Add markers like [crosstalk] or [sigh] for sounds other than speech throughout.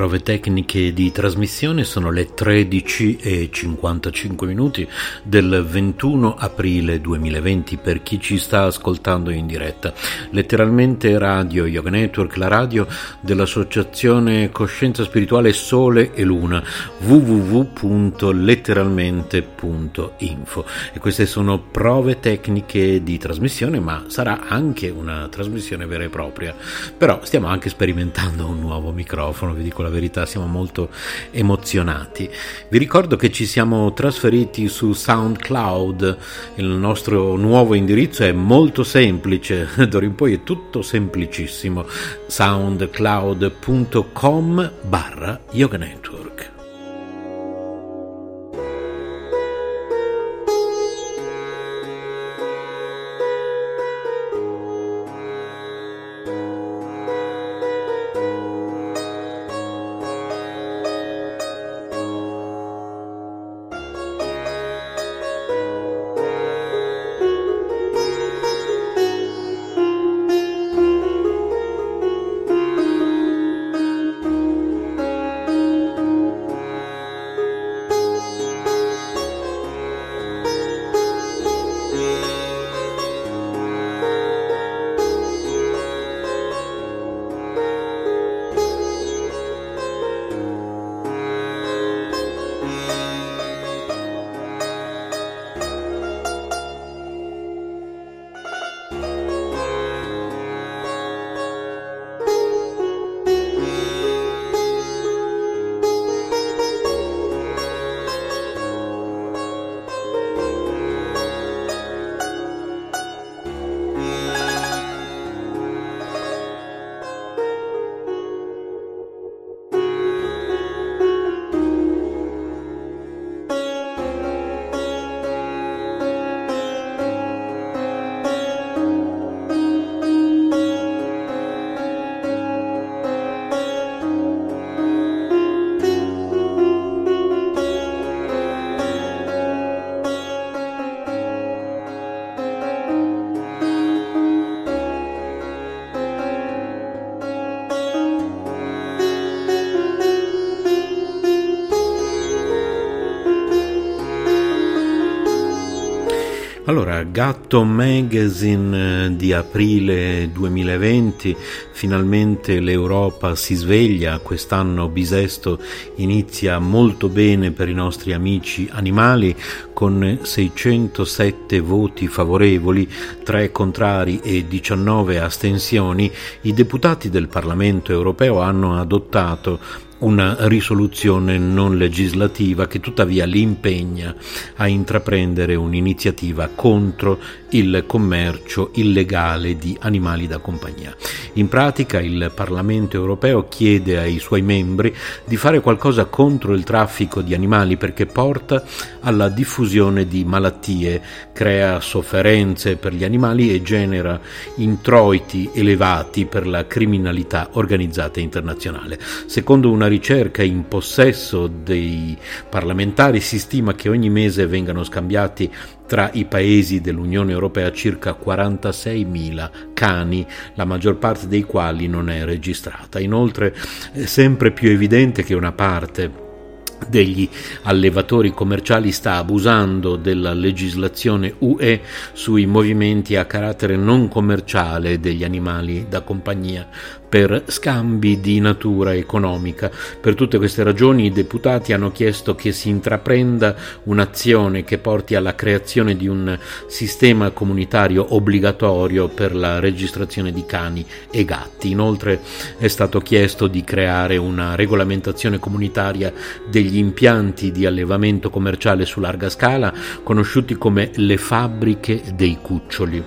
Prove tecniche di trasmissione sono le 13 e 55 minuti del 21 aprile 2020 per chi ci sta ascoltando in diretta. Letteralmente Radio Yoga Network, la radio dell'associazione Coscienza Spirituale Sole e Luna, www.letteralmente.info. E queste sono prove tecniche di trasmissione, ma sarà anche una trasmissione vera e propria. Però stiamo anche sperimentando un nuovo microfono vi dico la verità, siamo molto emozionati. Vi ricordo che ci siamo trasferiti su SoundCloud, il nostro nuovo indirizzo è molto semplice, [laughs] d'ora in poi è tutto semplicissimo, soundcloud.com barra yoga network. Allora, Gatto Magazine eh, di aprile 2020, finalmente l'Europa si sveglia, quest'anno bisesto inizia molto bene per i nostri amici animali con 607 voti favorevoli, 3 contrari e 19 astensioni, i deputati del Parlamento europeo hanno adottato una risoluzione non legislativa che tuttavia li impegna a intraprendere un'iniziativa contro il commercio illegale di animali da compagnia. In pratica il Parlamento europeo chiede ai suoi membri di fare qualcosa contro il traffico di animali perché porta alla diffusione di malattie, crea sofferenze per gli animali e genera introiti elevati per la criminalità organizzata internazionale. Secondo una ricerca in possesso dei parlamentari si stima che ogni mese vengano scambiati tra i paesi dell'Unione Europea circa 46.000 cani, la maggior parte dei quali non è registrata. Inoltre è sempre più evidente che una parte degli allevatori commerciali sta abusando della legislazione UE sui movimenti a carattere non commerciale degli animali da compagnia per scambi di natura economica. Per tutte queste ragioni i deputati hanno chiesto che si intraprenda un'azione che porti alla creazione di un sistema comunitario obbligatorio per la registrazione di cani e gatti. Inoltre è stato chiesto di creare una regolamentazione comunitaria degli impianti di allevamento commerciale su larga scala, conosciuti come le fabbriche dei cuccioli.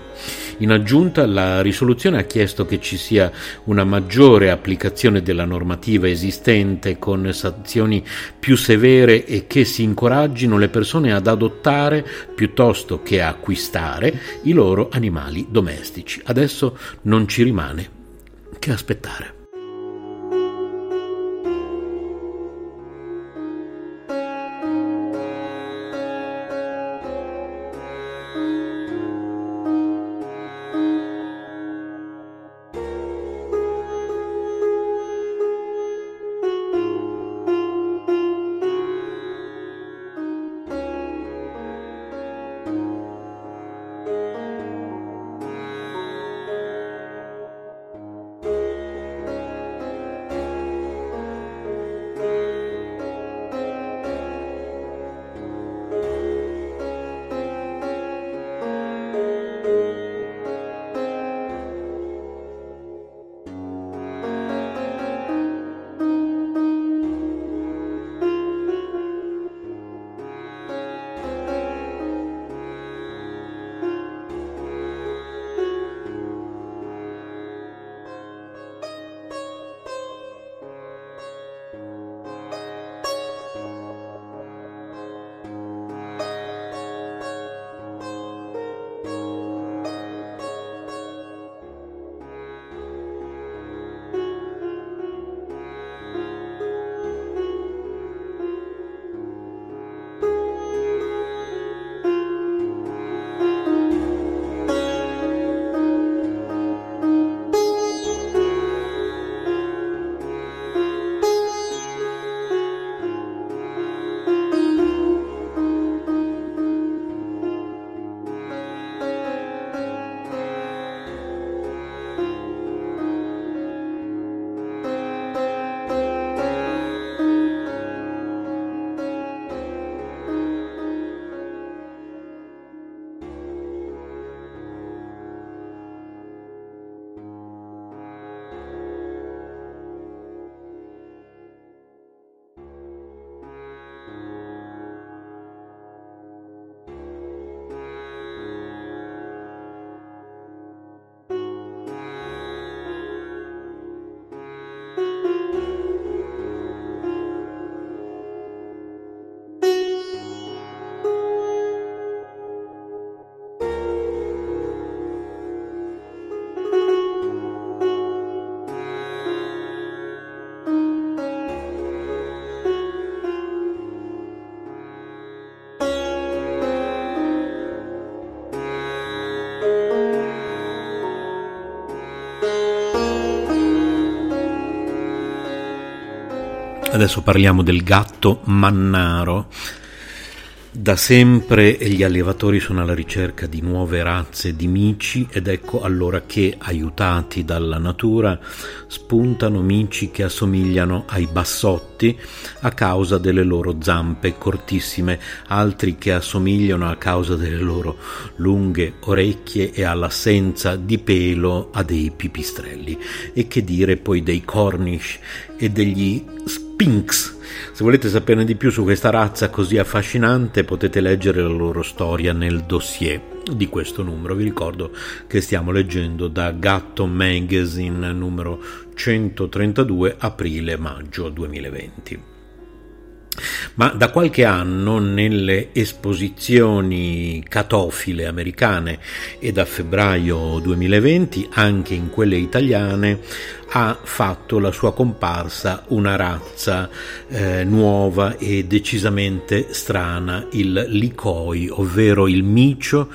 In aggiunta, la risoluzione ha chiesto che ci sia una maggiore applicazione della normativa esistente con sanzioni più severe e che si incoraggino le persone ad adottare piuttosto che acquistare i loro animali domestici. Adesso non ci rimane che aspettare. Adesso parliamo del gatto mannaro da sempre gli allevatori sono alla ricerca di nuove razze di mici ed ecco allora che, aiutati dalla natura, spuntano mici che assomigliano ai bassotti a causa delle loro zampe cortissime, altri che assomigliano a causa delle loro lunghe orecchie e all'assenza di pelo a dei pipistrelli. E che dire poi dei cornish e degli sphinx se volete saperne di più su questa razza così affascinante potete leggere la loro storia nel dossier di questo numero. Vi ricordo che stiamo leggendo da Gatto Magazine numero 132 aprile-maggio 2020. Ma da qualche anno nelle esposizioni catofile americane e da febbraio 2020 anche in quelle italiane ha fatto la sua comparsa una razza eh, nuova e decisamente strana, il licoi, ovvero il micio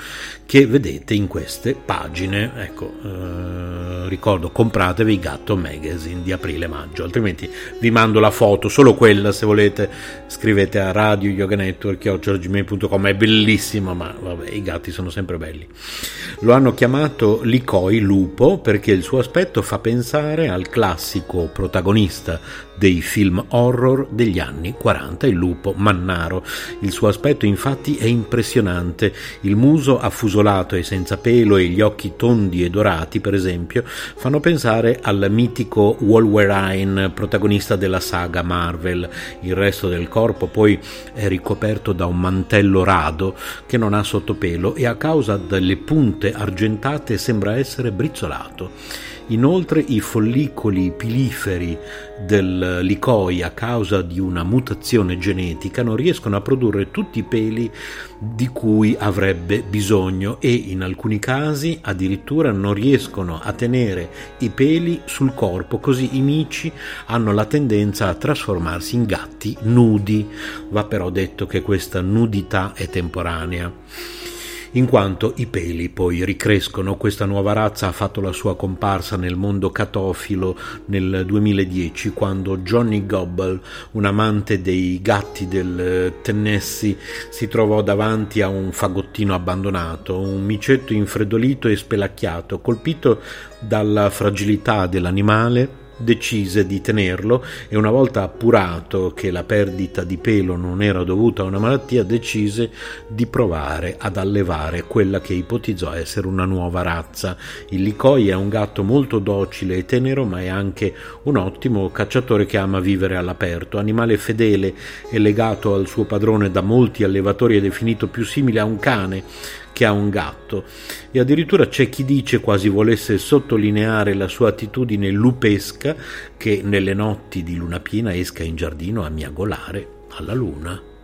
che vedete in queste pagine. Ecco, eh, ricordo, compratevi Gatto Magazine di aprile-maggio, altrimenti vi mando la foto, solo quella se volete, scrivete a radio yoga network è bellissima, ma vabbè, i gatti sono sempre belli. Lo hanno chiamato Licoi lupo perché il suo aspetto fa pensare al classico protagonista dei film horror degli anni 40, il lupo mannaro. Il suo aspetto infatti è impressionante, il muso affusolato e senza pelo e gli occhi tondi e dorati, per esempio, fanno pensare al mitico Wolverine, protagonista della saga Marvel. Il resto del corpo poi è ricoperto da un mantello rado che non ha sottopelo e a causa delle punte argentate sembra essere brizzolato. Inoltre i follicoli piliferi del licoi a causa di una mutazione genetica non riescono a produrre tutti i peli di cui avrebbe bisogno e in alcuni casi addirittura non riescono a tenere i peli sul corpo, così i mici hanno la tendenza a trasformarsi in gatti nudi. Va però detto che questa nudità è temporanea in quanto i peli poi ricrescono. Questa nuova razza ha fatto la sua comparsa nel mondo catofilo nel 2010 quando Johnny Gobble, un amante dei gatti del Tennessee, si trovò davanti a un fagottino abbandonato, un micetto infreddolito e spelacchiato, colpito dalla fragilità dell'animale decise di tenerlo e una volta appurato che la perdita di pelo non era dovuta a una malattia decise di provare ad allevare quella che ipotizzò essere una nuova razza. Il Licoi è un gatto molto docile e tenero ma è anche un ottimo cacciatore che ama vivere all'aperto, animale fedele e legato al suo padrone da molti allevatori è definito più simile a un cane che ha un gatto e addirittura c'è chi dice quasi volesse sottolineare la sua attitudine lupesca che nelle notti di luna piena esca in giardino a miagolare alla luna.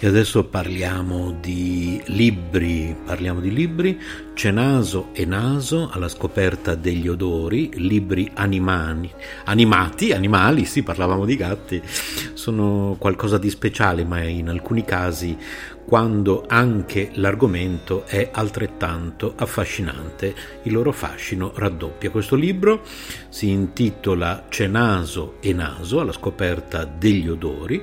E adesso parliamo di libri, parliamo di libri, c'è naso e naso alla scoperta degli odori, libri animali, animati, animali, sì, parlavamo di gatti, sono qualcosa di speciale, ma in alcuni casi quando anche l'argomento è altrettanto affascinante, il loro fascino raddoppia. Questo libro si intitola C'è naso e naso alla scoperta degli odori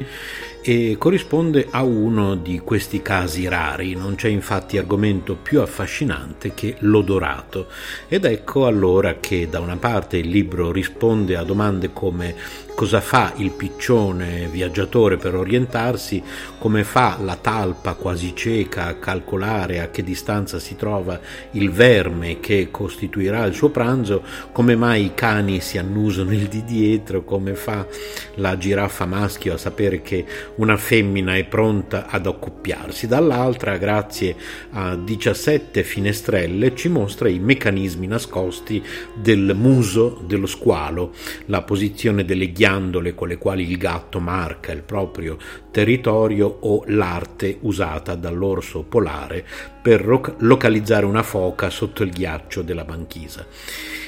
e corrisponde a uno di questi casi rari, non c'è infatti argomento più affascinante che l'odorato. Ed ecco allora che da una parte il libro risponde a domande come cosa fa il piccione viaggiatore per orientarsi, come fa la talpa quasi cieca a calcolare a che distanza si trova il verme che costituirà il suo pranzo, come mai i cani si annusano il di dietro, come fa la giraffa maschio a sapere che una femmina è pronta ad accoppiarsi, dall'altra grazie a 17 finestrelle ci mostra i meccanismi nascosti del muso dello squalo, la posizione delle ghiandole ghiandole con le quali il gatto marca il proprio territorio o l'arte usata dall'orso polare per localizzare una foca sotto il ghiaccio della banchisa.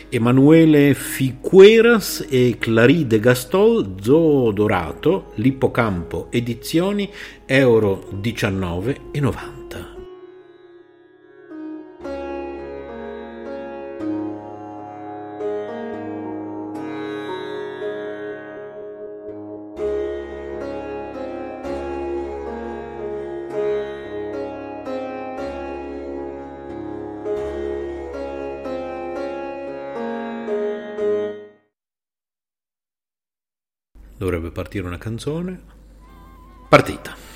Emanuele Fiqueras e Clary de Gastol, Zoo Dorato, Lippocampo Edizioni, euro 19,90. Dovrebbe partire una canzone. Partita.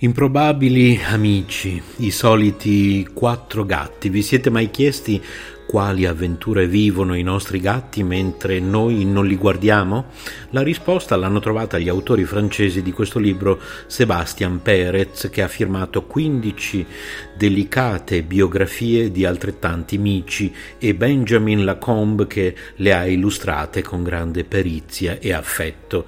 Improbabili amici, i soliti quattro gatti, vi siete mai chiesti quali avventure vivono i nostri gatti mentre noi non li guardiamo? La risposta l'hanno trovata gli autori francesi di questo libro Sebastian Perez che ha firmato 15 delicate biografie di altrettanti mici e Benjamin Lacombe che le ha illustrate con grande perizia e affetto.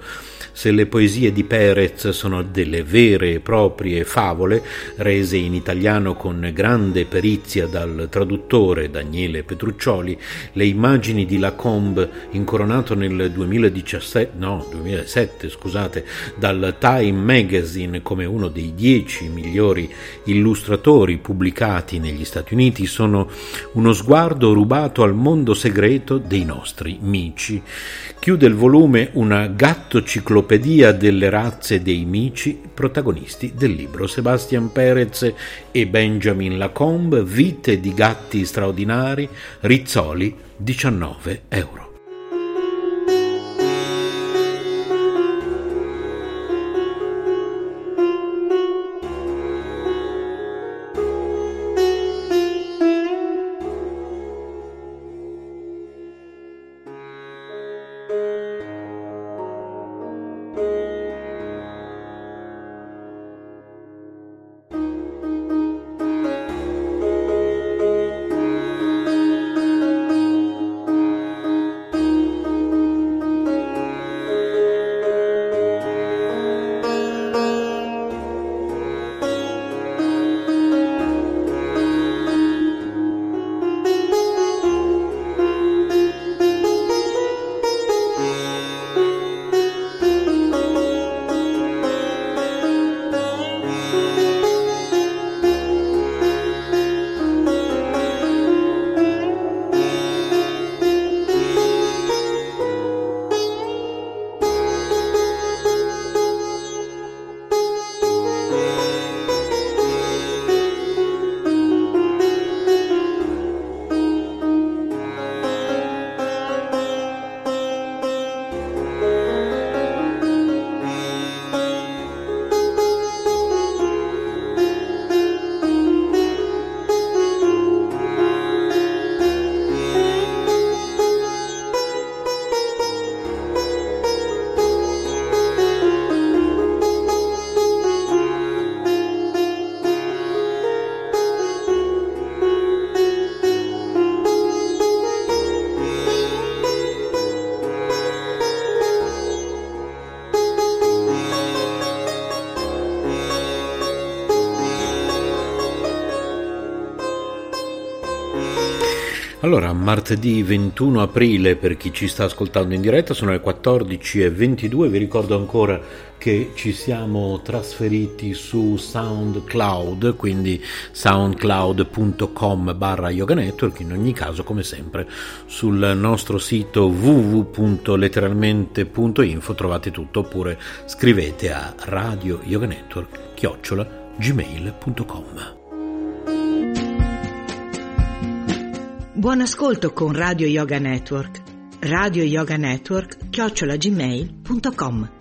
Se le poesie di Perez sono delle vere e proprie favole, rese in italiano con grande perizia dal traduttore Daniele Petruccioli, le immagini di Lacombe incoronato nel 2017, no, 2007, scusate, dal Time Magazine come uno dei dieci migliori illustratori pubblicati negli Stati Uniti sono uno sguardo rubato al mondo segreto dei nostri mici. Chiude il volume una gattociclopedia delle razze dei mici, protagonisti del libro Sebastian Perez e Benjamin Lacombe, Vite di gatti straordinari, Rizzoli, 19 euro. Allora, martedì 21 aprile per chi ci sta ascoltando in diretta sono le 14.22, vi ricordo ancora che ci siamo trasferiti su SoundCloud, quindi soundcloud.com barra yoga network, in ogni caso come sempre sul nostro sito www.letteralmente.info trovate tutto oppure scrivete a radio yoga network chiocciola gmail.com. Buon ascolto con Radio Yoga Network. Radio Yoga Network chiocciolagmail.com